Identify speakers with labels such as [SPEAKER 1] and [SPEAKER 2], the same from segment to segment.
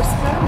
[SPEAKER 1] Oscar.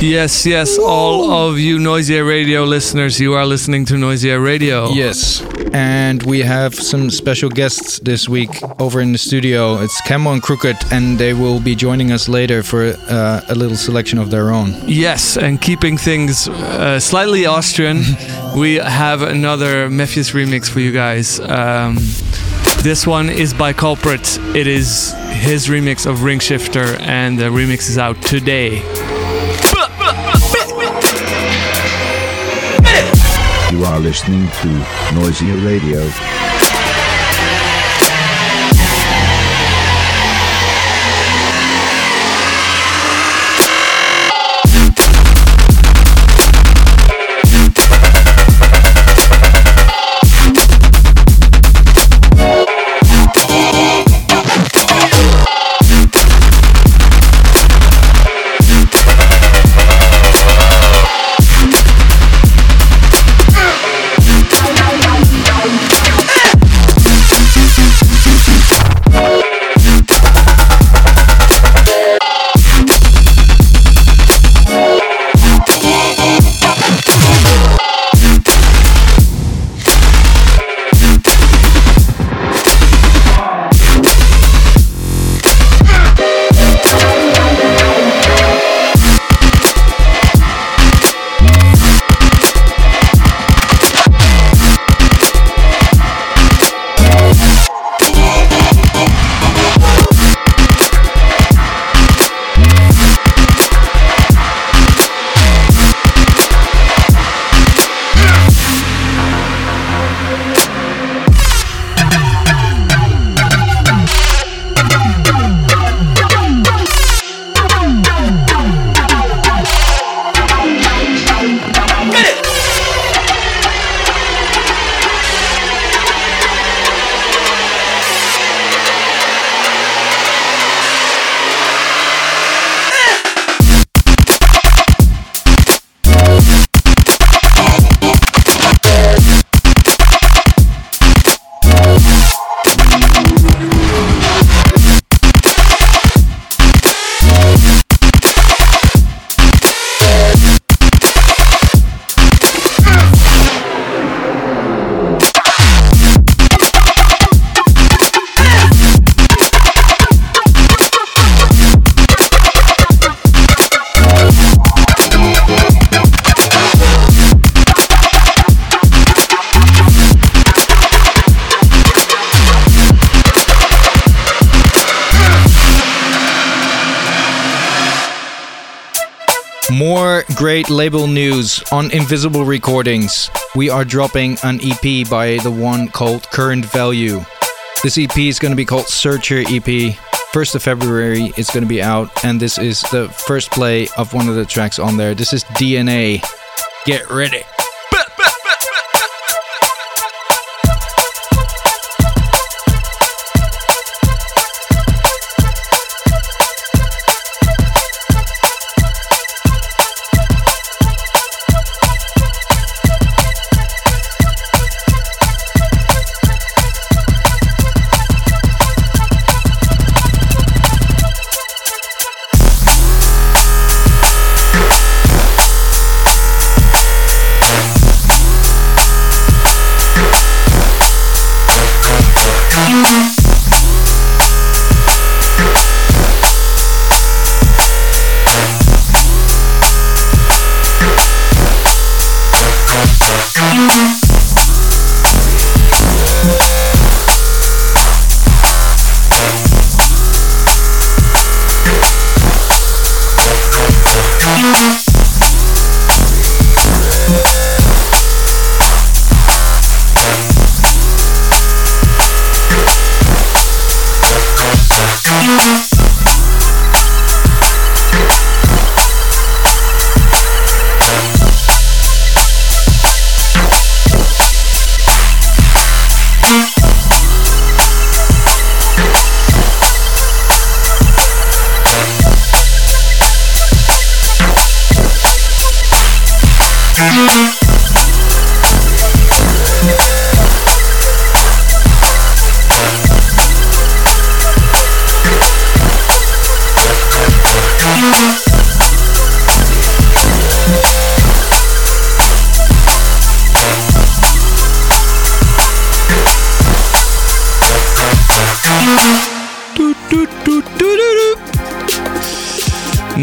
[SPEAKER 1] Yes, yes, all of you Noisia Radio listeners, you are listening to Noisia Radio.
[SPEAKER 2] Yes, and we have some special guests this week over in the studio. It's Camo and Krooked, and they will be joining us later for uh, a little selection of their own.
[SPEAKER 1] Yes, and keeping things uh, slightly Austrian, we have another Mefjus remix for you guys. Um, this one is by Culprit. It is his remix of Ring Shifter, and the remix is out today.
[SPEAKER 3] You are listening to Noisia Radio.
[SPEAKER 2] Great label news on Invisible Recordings. We are dropping an EP by the one called Current Value. This EP is going to be called Searcher EP. 1st of February it's going to be out, and this is the first play of one of the tracks on there. This is DNA. Get ready.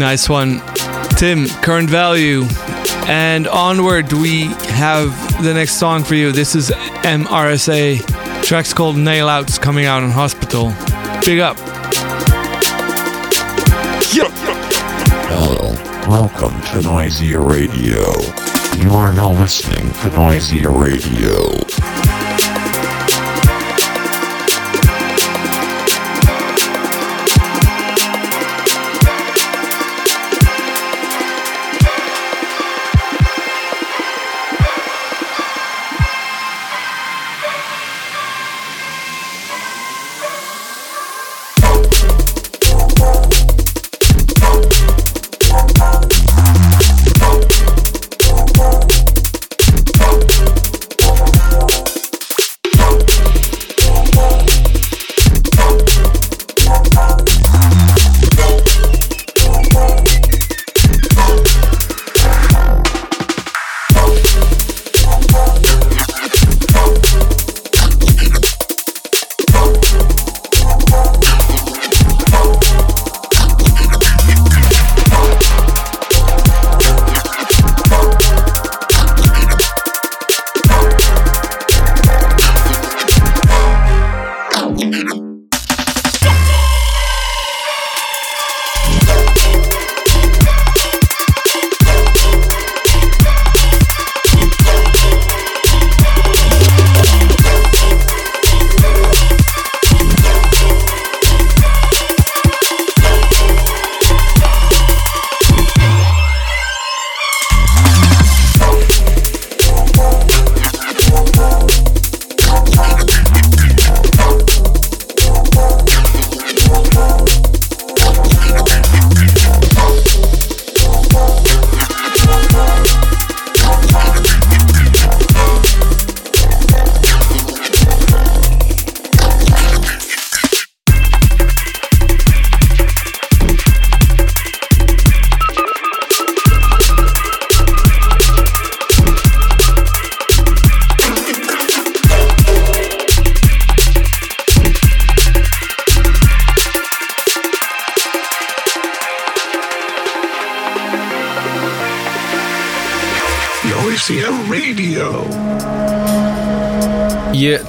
[SPEAKER 1] Nice one. Tim, current value. And onward, we have the next song for you. This is MRSA. Track's called Nail Outs coming out on Hospital. Big up.
[SPEAKER 4] Hello, welcome to Noisia Radio. You are now listening to Noisia Radio.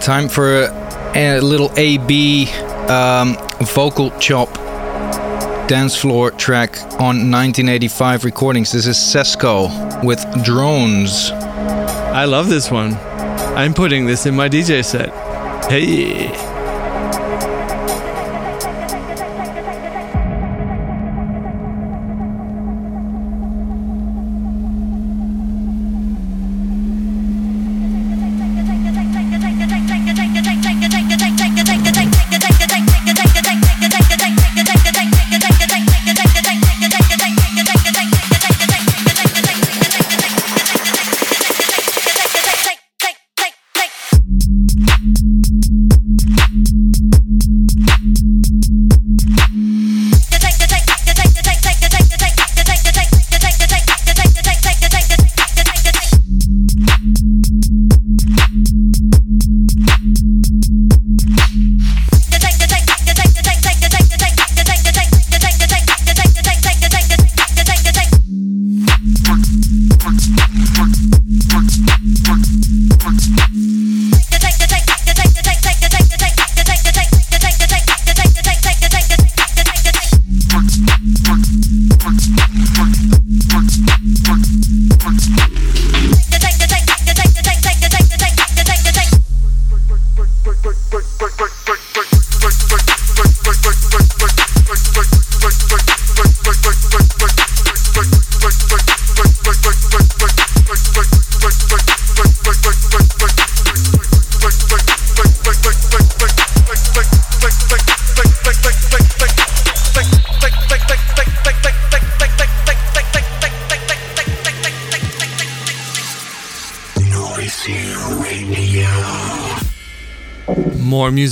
[SPEAKER 2] Time for a, a little AB um, vocal chop dance floor track on 1985 recordings. This is Sesco with Drones.
[SPEAKER 1] I love this one. I'm putting this in my DJ set. Hey.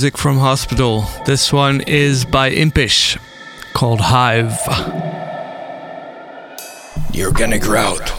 [SPEAKER 1] Music from Hospital. This one is by Impish called Hive.
[SPEAKER 2] You're gonna grout.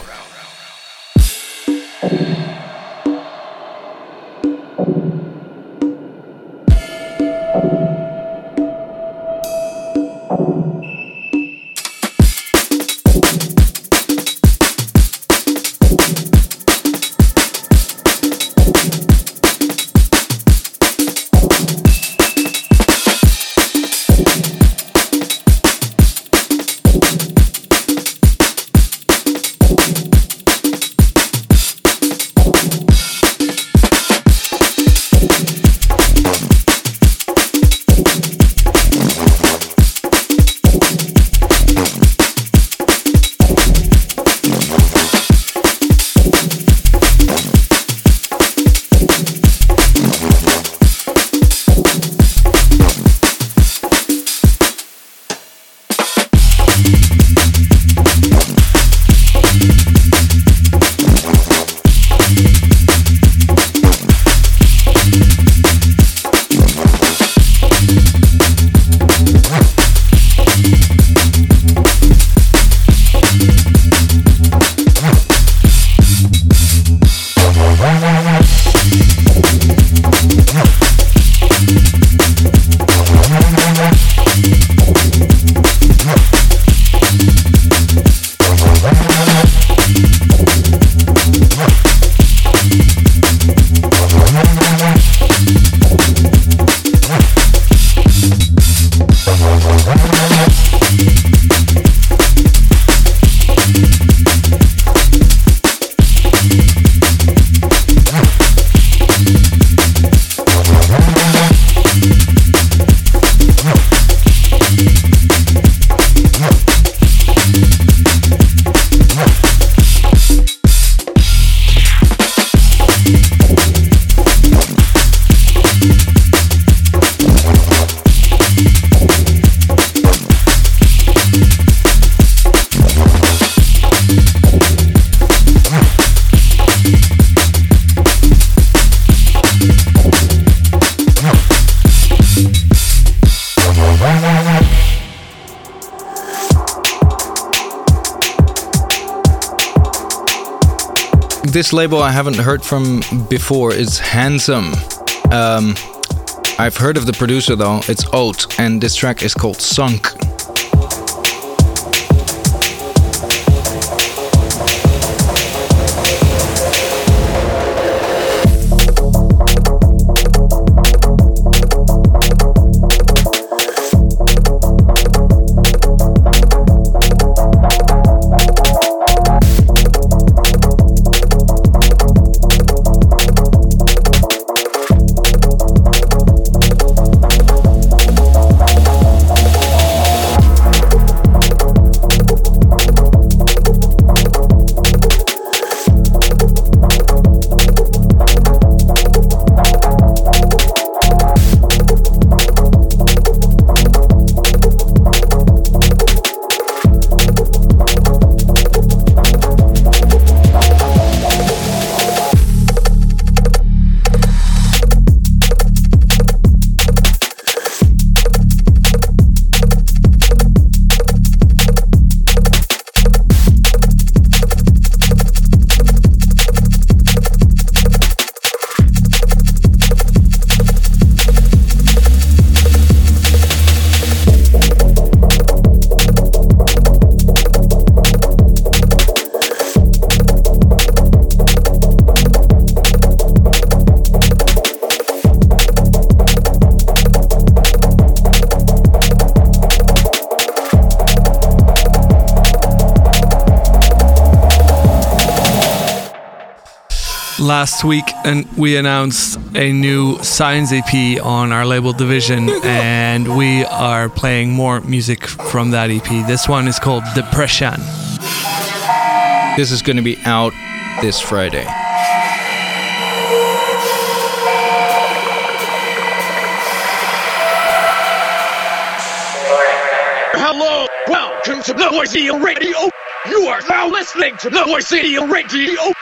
[SPEAKER 2] This label I haven't heard from before is Handsome. Um, I've heard of the producer though, it's Oat, and this track is called Sunk.
[SPEAKER 1] Last week and we announced a new Science EP on our label division and we are playing more music from that EP. This one is called Depression.
[SPEAKER 2] This is going to be out this Friday.
[SPEAKER 5] Hello, welcome to Noisia Radio. You are now listening to Noisia Radio.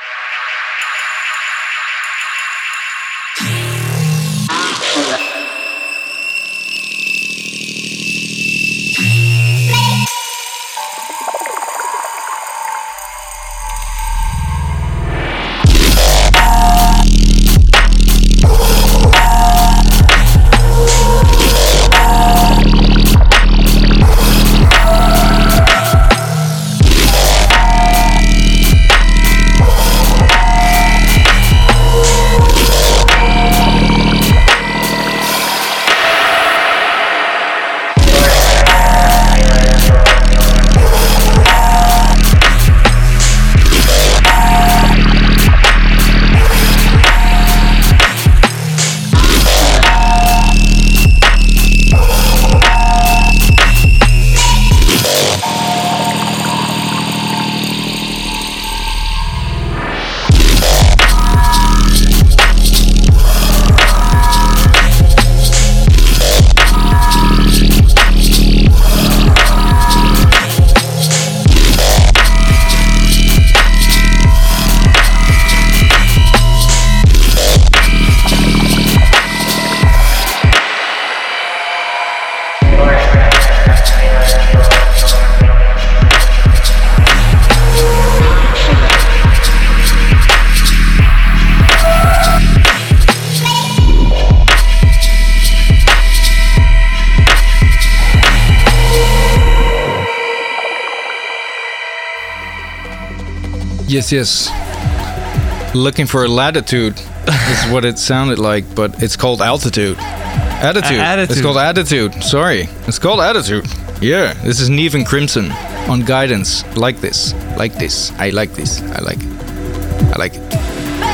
[SPEAKER 2] Yes, yes. Looking for a latitude is what it sounded like, but it's called altitude. Attitude.
[SPEAKER 1] attitude.
[SPEAKER 2] It's called attitude. Sorry. It's called attitude. Yeah. This is Neve and Crimson on guidance. Like this. Like this. I like this. I like it. I like it.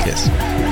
[SPEAKER 2] Yes.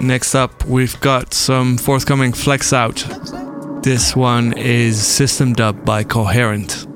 [SPEAKER 1] Next up, we've got some forthcoming Flexout. This one is System Dub by Coherent.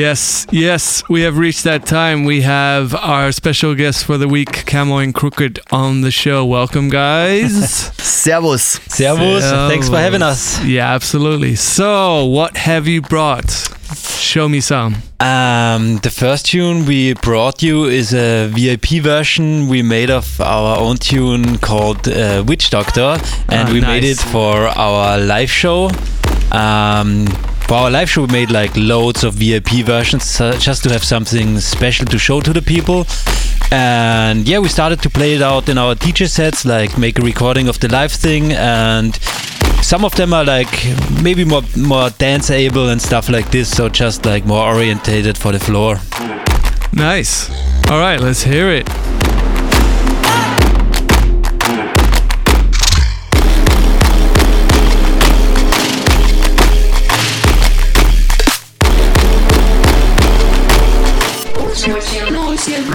[SPEAKER 1] Yes, yes, we have reached that time. We have our special guest for the week, Camo and Krooked, on the show. Welcome, guys.
[SPEAKER 6] Servus.
[SPEAKER 2] Servus. Thanks for having us.
[SPEAKER 1] yeah, absolutely. So, what have you brought? Show me some.
[SPEAKER 7] Um, the first tune we brought you is a VIP version we made of our own tune called uh, Witch Doctor, and
[SPEAKER 1] Ah,
[SPEAKER 7] we made it for our live show. Um, for our live show, we made like loads of VIP versions uh, just to have something special to show to the people. And yeah, we started to play it out in our DJ sets, like make a recording of the live thing, and some of them are like maybe more more dance able and stuff like this, so just like more orientated for the floor.
[SPEAKER 1] Nice. All right, let's hear it.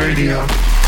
[SPEAKER 4] Radio.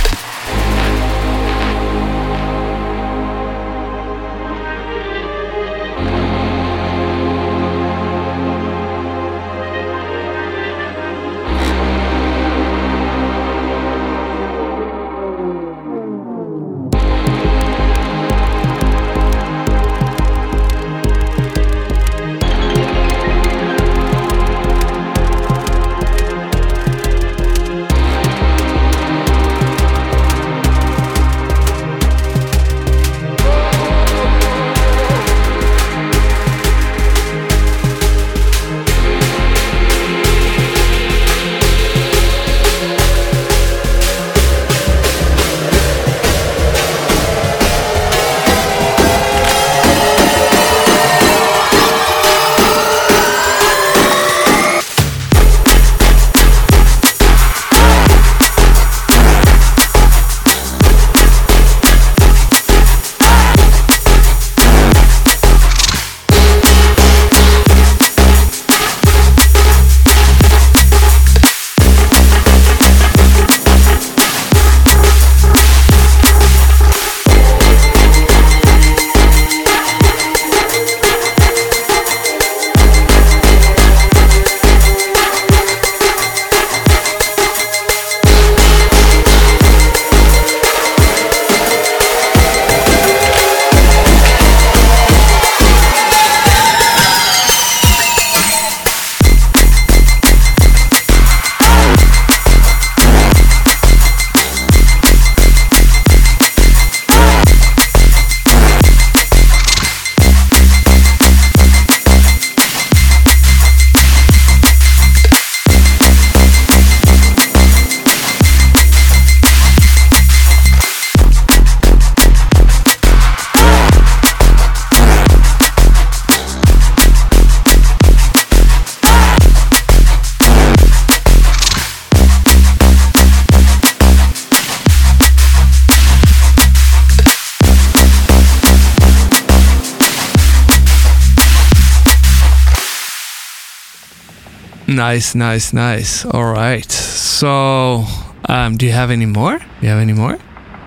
[SPEAKER 1] Nice, nice, nice. All right. So, um, do you have any more? Do you have any more?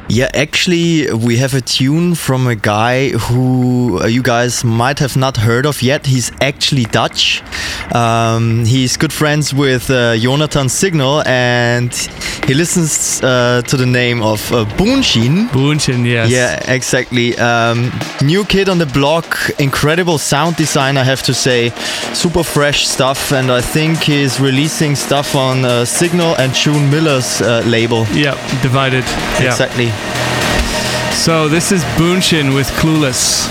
[SPEAKER 6] Yeah, actually, we have a tune from a guy who uh, you guys might have not heard of yet. He's actually Dutch. Um, he's good friends with uh, Jonathan Signal, and he listens uh, to the name of uh, Buunshin.
[SPEAKER 1] Buunshin, yes.
[SPEAKER 6] Yeah, exactly. Um, new kid on the block, incredible sound design, I have to say. Super fresh stuff, and I think he's releasing stuff on uh, Signal and June Miller's uh, label.
[SPEAKER 1] Yeah, divided. Yeah.
[SPEAKER 6] Exactly.
[SPEAKER 1] So this is Buunshin with Clueless.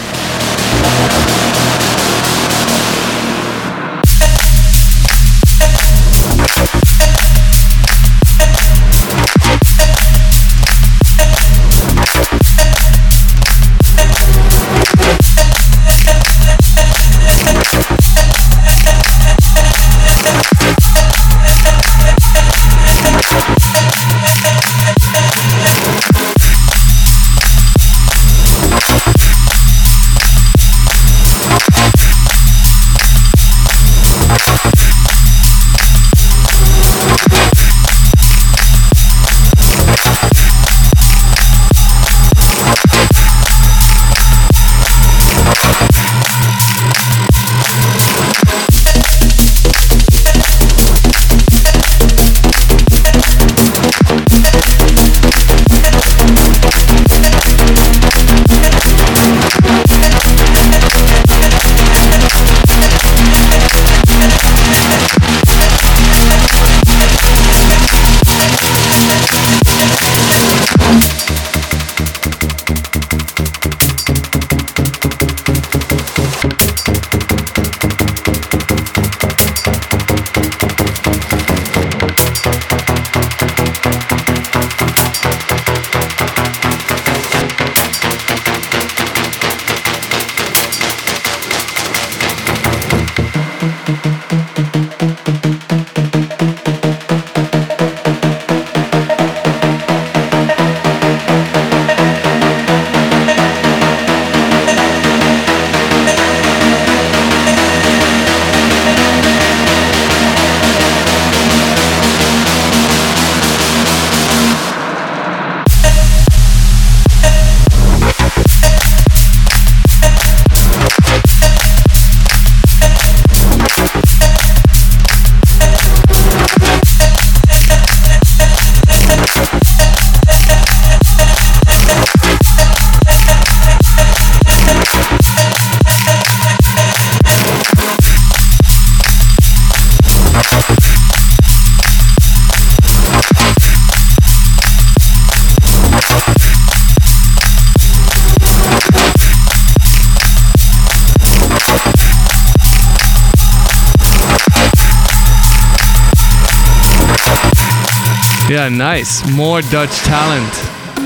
[SPEAKER 1] Nice. More Dutch talent.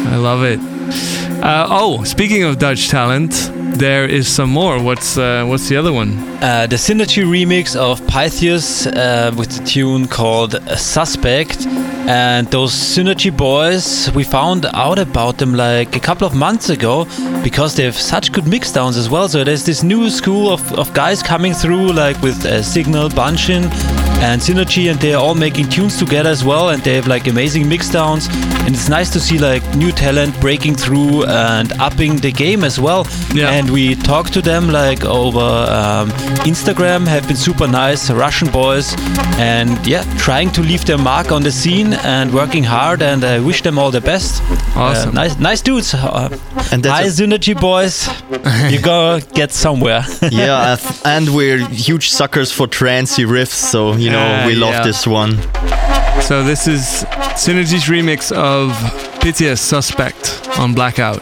[SPEAKER 1] I love it. Uh, oh, speaking of Dutch talent, there is some more. What's uh, what's the other one?
[SPEAKER 7] Uh, the Synergy remix of Pythius uh, with the tune called Suspect. And those Synergy boys, we found out about them like a couple of months ago because they have such good mix downs as well. So there's this new school of, of guys coming through, like with uh, Signal, Buunshin, and Synergy, and they're all making tunes together as well. And they have like amazing mix downs. And it's nice to see like new talent breaking through and upping the game as well.
[SPEAKER 1] Yeah.
[SPEAKER 7] And we talked to them like over um, Instagram, have been super nice, Russian boys, and yeah, trying to leave their mark on the scene and working hard. And I wish them all the best.
[SPEAKER 1] Awesome.
[SPEAKER 7] Uh, nice, nice dudes. Uh,
[SPEAKER 6] And that's
[SPEAKER 7] Hi,
[SPEAKER 6] a-
[SPEAKER 7] Synergy boys. you gonna get somewhere.
[SPEAKER 6] yeah, uh, and we're huge suckers for trancey riffs, so you know
[SPEAKER 1] Uh,
[SPEAKER 6] we love
[SPEAKER 1] yeah.
[SPEAKER 6] this one.
[SPEAKER 1] So this is Synergy's remix of Pythius Suspect on Blackout.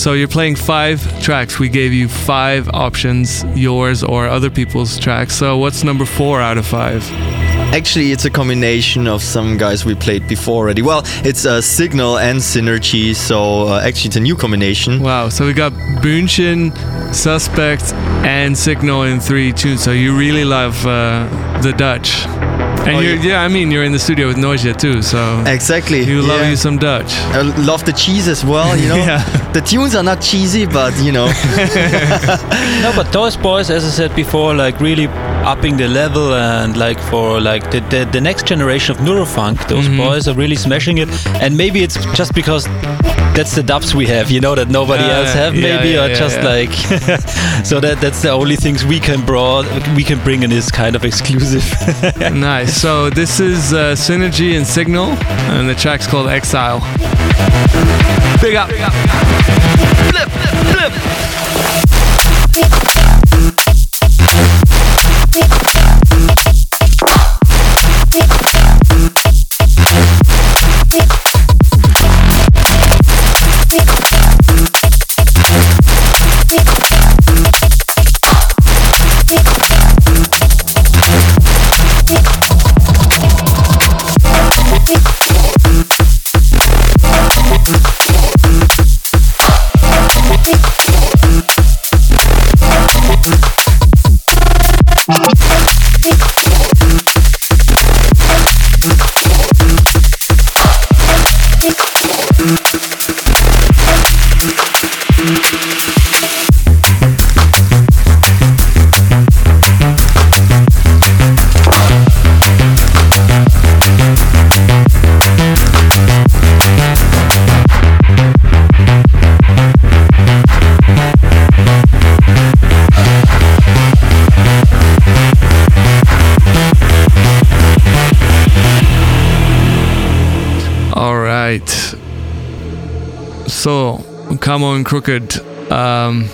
[SPEAKER 1] So you're playing five tracks. We gave you five options, yours or other people's tracks. So what's number four out of five?
[SPEAKER 6] Actually, it's a combination of some guys we played before already. Well, it's a Signal and Synergy, so uh, actually it's a new combination.
[SPEAKER 1] Wow. So we got Buunshin, Suspect, and Signal in three tunes. So you really love uh, the Dutch. And
[SPEAKER 6] Oh,
[SPEAKER 1] you're,
[SPEAKER 6] yeah.
[SPEAKER 1] yeah, I mean, you're in the studio with Noisia too, so
[SPEAKER 6] Exactly.
[SPEAKER 1] you love
[SPEAKER 6] yeah.
[SPEAKER 1] you some Dutch.
[SPEAKER 6] I love the cheese as well, you know.
[SPEAKER 1] Yeah.
[SPEAKER 6] The tunes are not cheesy, but you know.
[SPEAKER 7] No, but those boys, as I said before, like really upping the level and like for like the the, the next generation of Neurofunk, those
[SPEAKER 1] Mm-hmm.
[SPEAKER 7] boys are really smashing it. And maybe it's just because that's the dubs we have, you know, that nobody else have,
[SPEAKER 1] yeah,
[SPEAKER 7] maybe,
[SPEAKER 1] yeah,
[SPEAKER 7] or just like so that that's the only things we can we can bring in this kind of exclusive.
[SPEAKER 1] nice. So this is uh, Synergy and Signal, and the track's called Exile. Big up. Flip, flip, flip. All So, Camo and Krooked, um,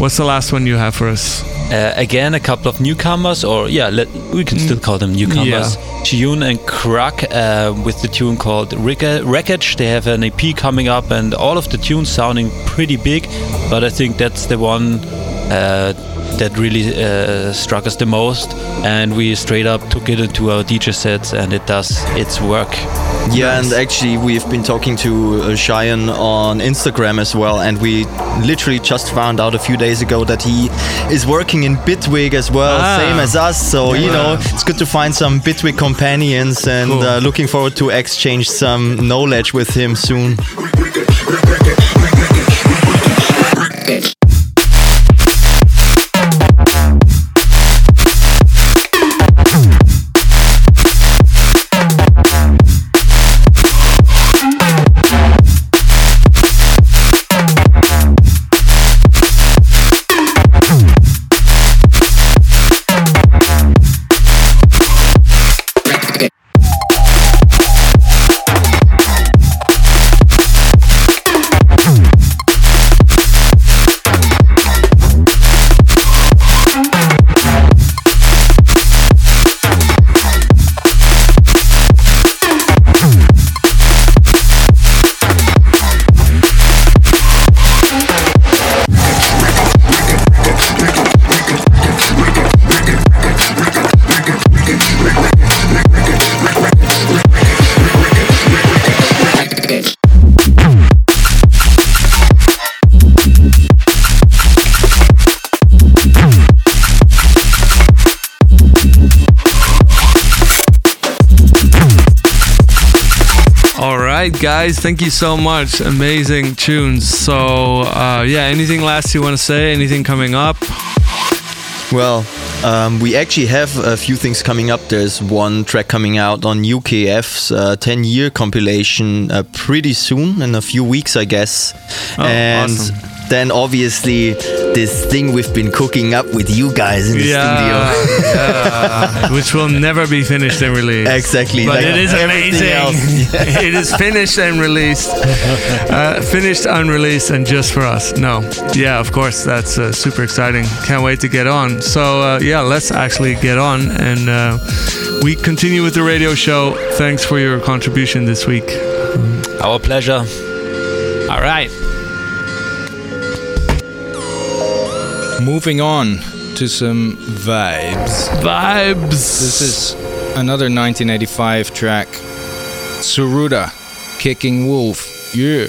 [SPEAKER 1] what's the last one you have for us?
[SPEAKER 7] Uh, again, a couple of newcomers, or yeah, let, we can still call them newcomers. Chiyun and Krak uh, with the tune called Wreck- Wreckage. They have an EP coming up, and all of the tunes sounding pretty big, but I think that's the one uh, that really uh, struck us the most. And we straight up took it into our DJ sets, and it does its work.
[SPEAKER 6] Yeah, and actually, we've been talking to uh, Cheyenne on Instagram as well, and we literally just found out a few days ago that he is working in Bitwig as well,
[SPEAKER 1] Ah.
[SPEAKER 6] same as us. So, you know, it's good to find some Bitwig companions and
[SPEAKER 1] Cool.
[SPEAKER 6] uh, looking forward to exchange some knowledge with him soon.
[SPEAKER 1] Right, guys, thank you so much. Amazing tunes. So, uh, yeah, anything last you want to say? Anything coming up?
[SPEAKER 6] Well, um, we actually have a few things coming up. There's one track coming out on UKF's uh, 10 year compilation uh, pretty soon, in a few weeks, I guess.
[SPEAKER 1] Oh,
[SPEAKER 6] and
[SPEAKER 1] awesome.
[SPEAKER 6] Then obviously, this thing we've been cooking up with you guys in the
[SPEAKER 1] yeah, yeah, which will never be finished and released.
[SPEAKER 6] Exactly.
[SPEAKER 1] But
[SPEAKER 6] like
[SPEAKER 1] it is amazing.
[SPEAKER 6] else.
[SPEAKER 1] it is finished and released. Uh, finished, unreleased, and just for us. No. Yeah, of course. That's uh, super exciting. Can't wait to get on. So, uh, yeah, let's actually get on. And uh, we continue with the radio show. Thanks for your contribution this week.
[SPEAKER 7] Our pleasure.
[SPEAKER 1] All right.
[SPEAKER 2] Moving on to some vibes.
[SPEAKER 1] Vibes.
[SPEAKER 2] This is another 1985 track. Tsuruda, Kicking Wolf. Yeah.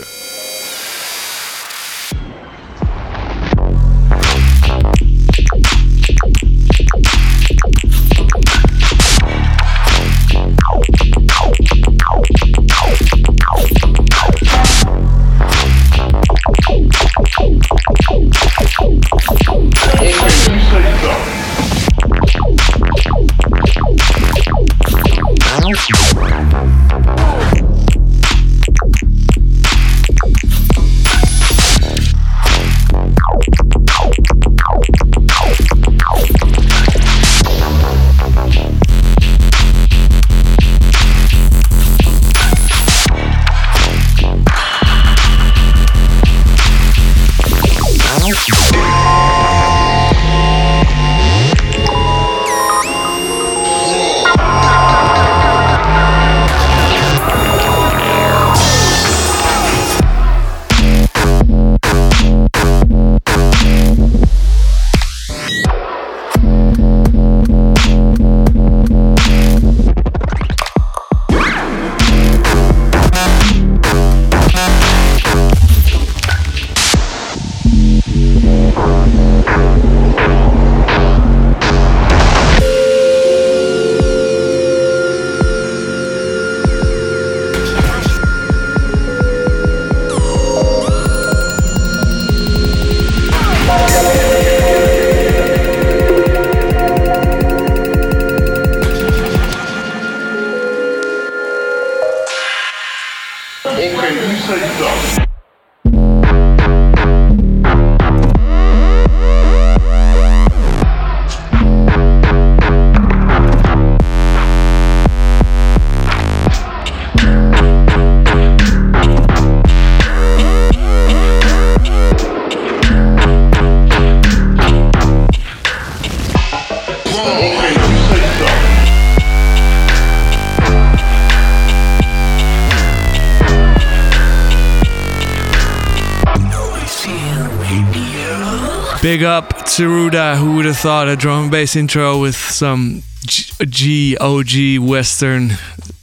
[SPEAKER 1] Up Who would have thought a drum and bass intro with some G, G OG Western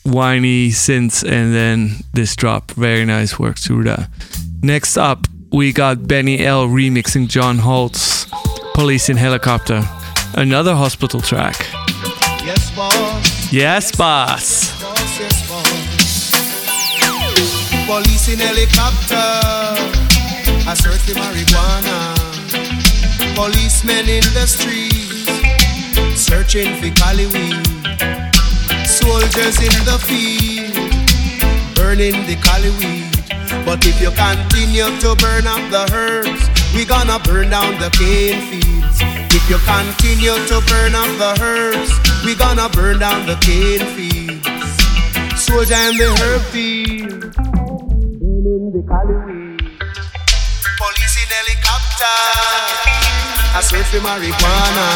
[SPEAKER 1] whiny synths and then this drop. Very nice work, Tsuruda. Next up, we got Benny L remixing John Holt's Police in Helicopter. Another hospital track.
[SPEAKER 8] Yes, boss.
[SPEAKER 1] Yes, boss.
[SPEAKER 8] Boss, yes, boss. Police in helicopter. I search for marijuana. Policemen in the streets. Searching for Cali weed. Soldiers in the field. Burning the Cali weed. But if you continue to burn up the herbs, we gonna burn down the cane fields. If you continue to burn up the herbs, we gonna burn down the cane fields. Soldier in the herb field, burning the Cali weed. Police in helicopter, I search for marijuana.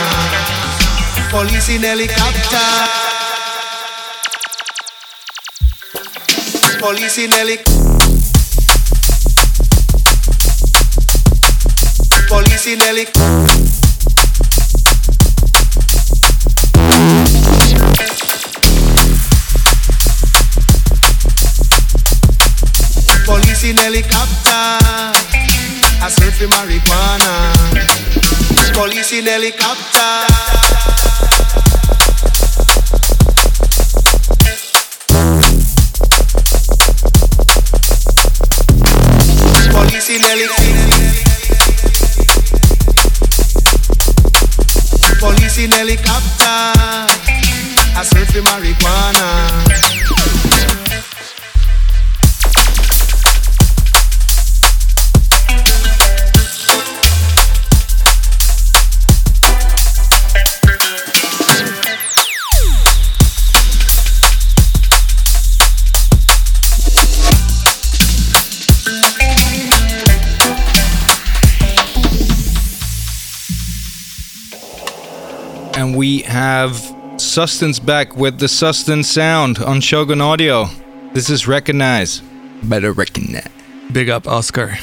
[SPEAKER 8] Police in helicopter. Police in helicopter. Police in helicopter. Police in helicopter. I search for marijuana. Police in helicopter. Police in helicopter. I search for marijuana.
[SPEAKER 2] And we have Sustenance back with the Sustenance sound on Shogun Audio. This is Recognize. Better reckon that.
[SPEAKER 1] Big up, Oscar.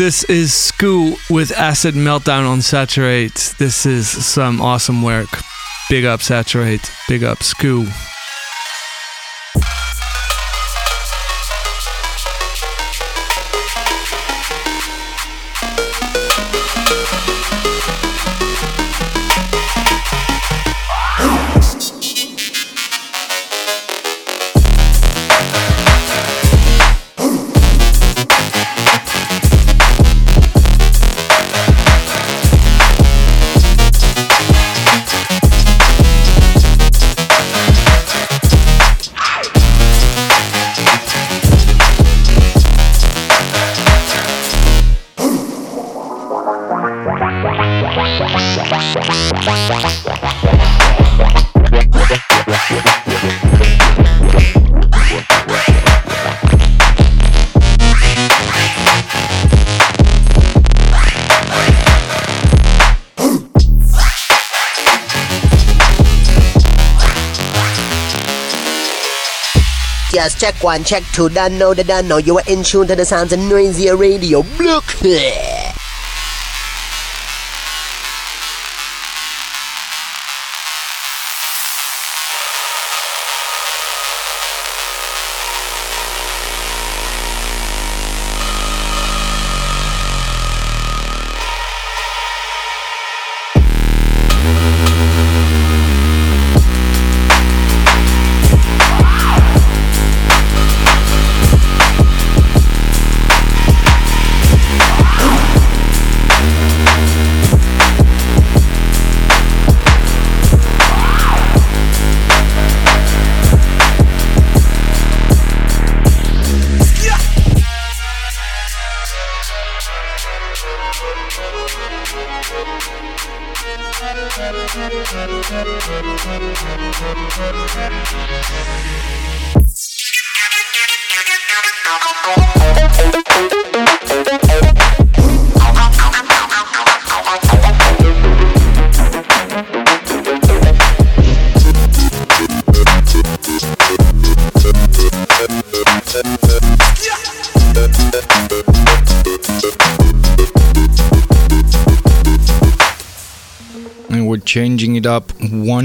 [SPEAKER 1] This is Skoo with Acid Meltdown on Saturate. This is some awesome work. Big up Saturate. Big up Skoo.
[SPEAKER 9] Check one, check two, done the done know you are in tune to the sounds of Noisia Radio. Look.
[SPEAKER 2] And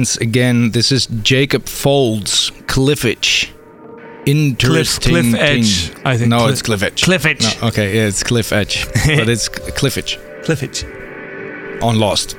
[SPEAKER 2] once again. This is Jacob Folds, Cliff Edge. Interesting.
[SPEAKER 1] Cliff
[SPEAKER 2] thing.
[SPEAKER 1] Edge, I think.
[SPEAKER 2] No,
[SPEAKER 1] Cliff-
[SPEAKER 2] it's Cliff Edge.
[SPEAKER 1] Cliff Edge.
[SPEAKER 2] No, okay, yeah, it's Cliff Edge. but it's Cliff Edge. On Lost.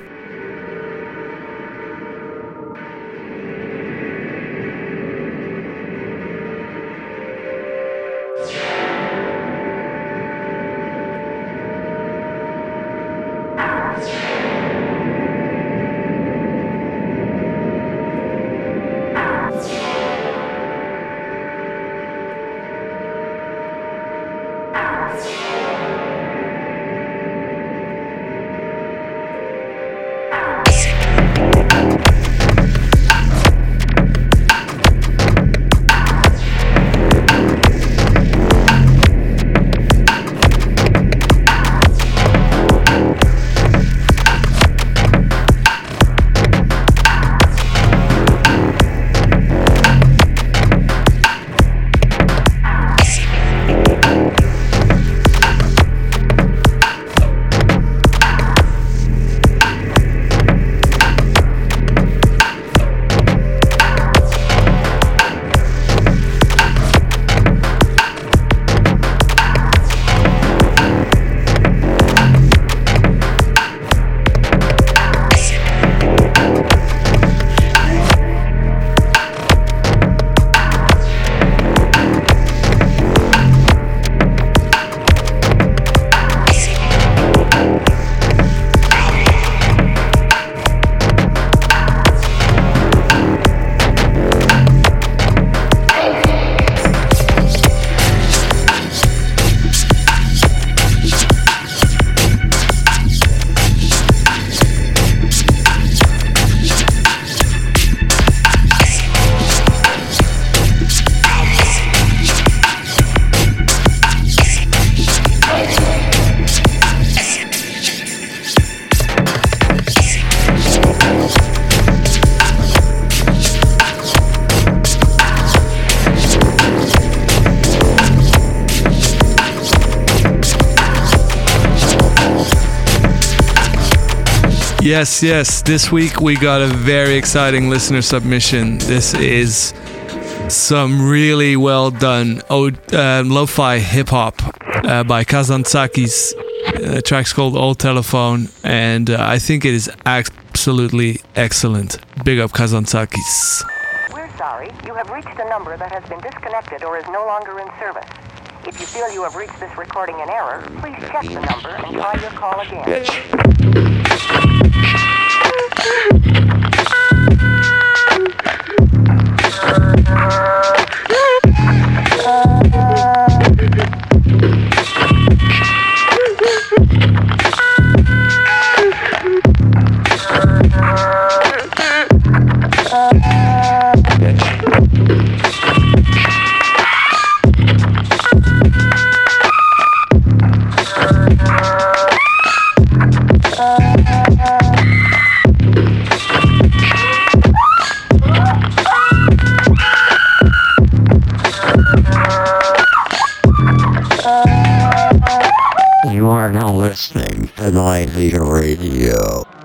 [SPEAKER 1] Yes, yes. This week we got a very exciting listener submission. This is some really well done oh, uh, lo-fi hip hop uh, by Kazantzakis. Uh, track's called Old Telephone, and uh, I think it is absolutely excellent. Big up Kazantzakis.
[SPEAKER 10] We're sorry. You have reached a number that has been disconnected or is no longer in service. If you feel you have reached this recording in error, please check the number and try your call again.
[SPEAKER 4] to Noisia Radio.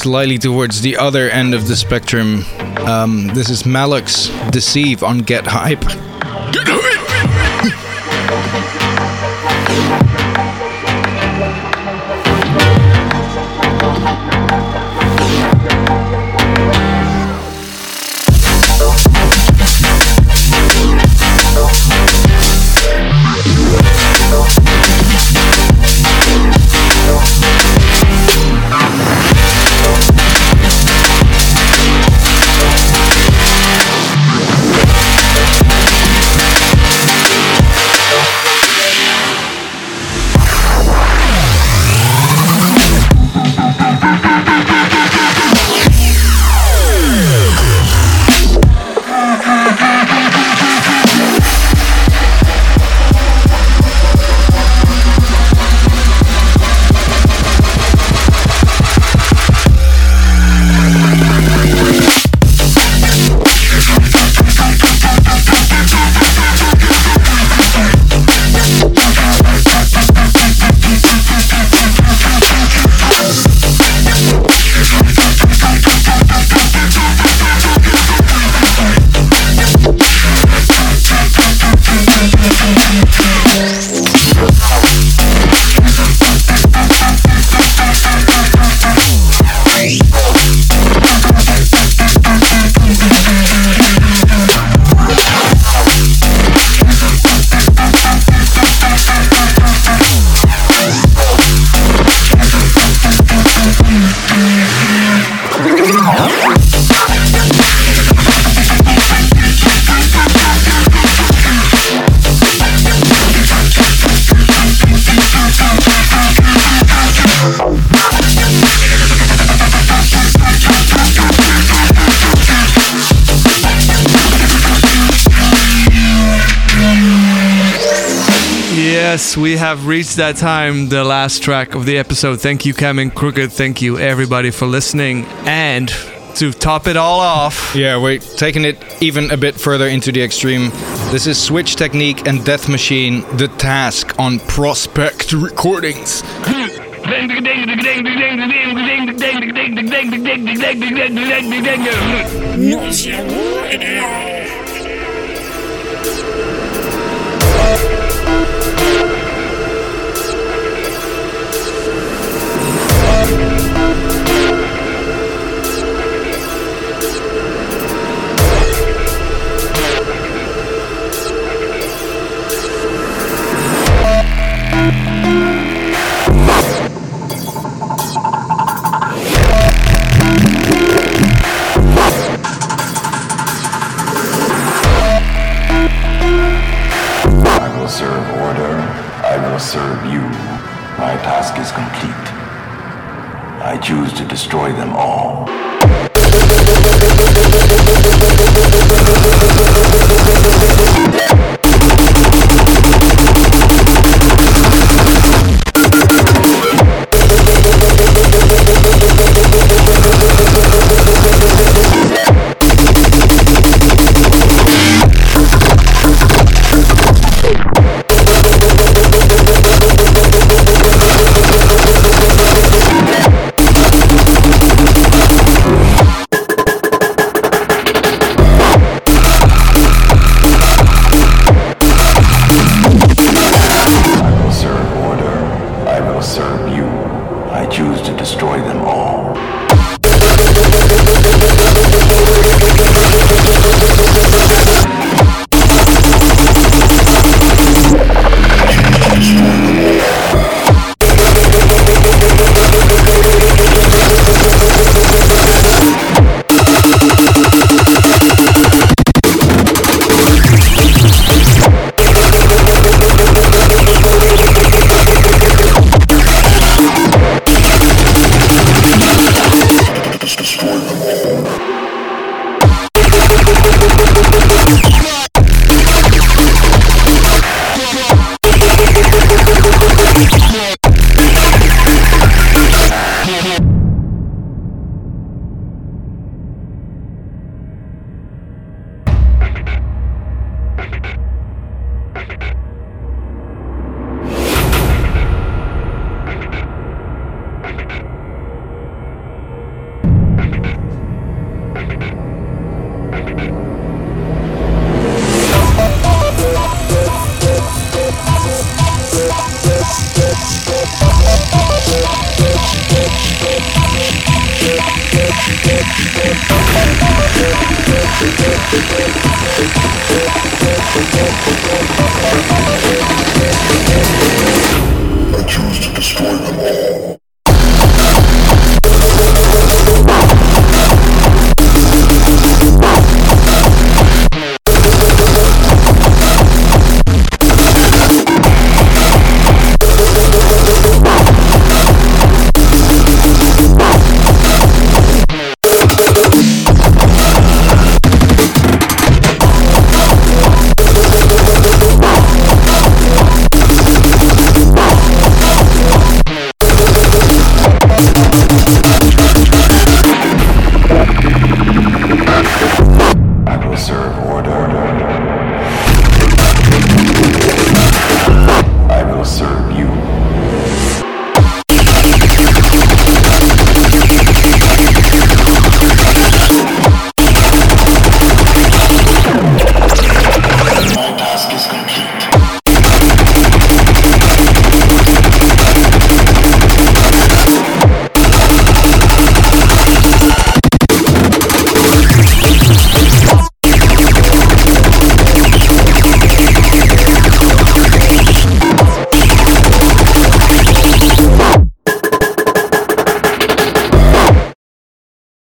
[SPEAKER 2] Slightly towards the other end of the spectrum. Um, this is Malux Deceive on Get Hype.
[SPEAKER 1] Yes, we have reached that time, the last track of the episode. Thank you, Cam and Krooked. Thank you, everybody, for listening. And to top it all off,
[SPEAKER 2] Yeah, we're taking it even a bit further into the extreme. This is Switch Technique and Death Machine, The Task on Prospect Recordings.
[SPEAKER 4] Choose to destroy them all.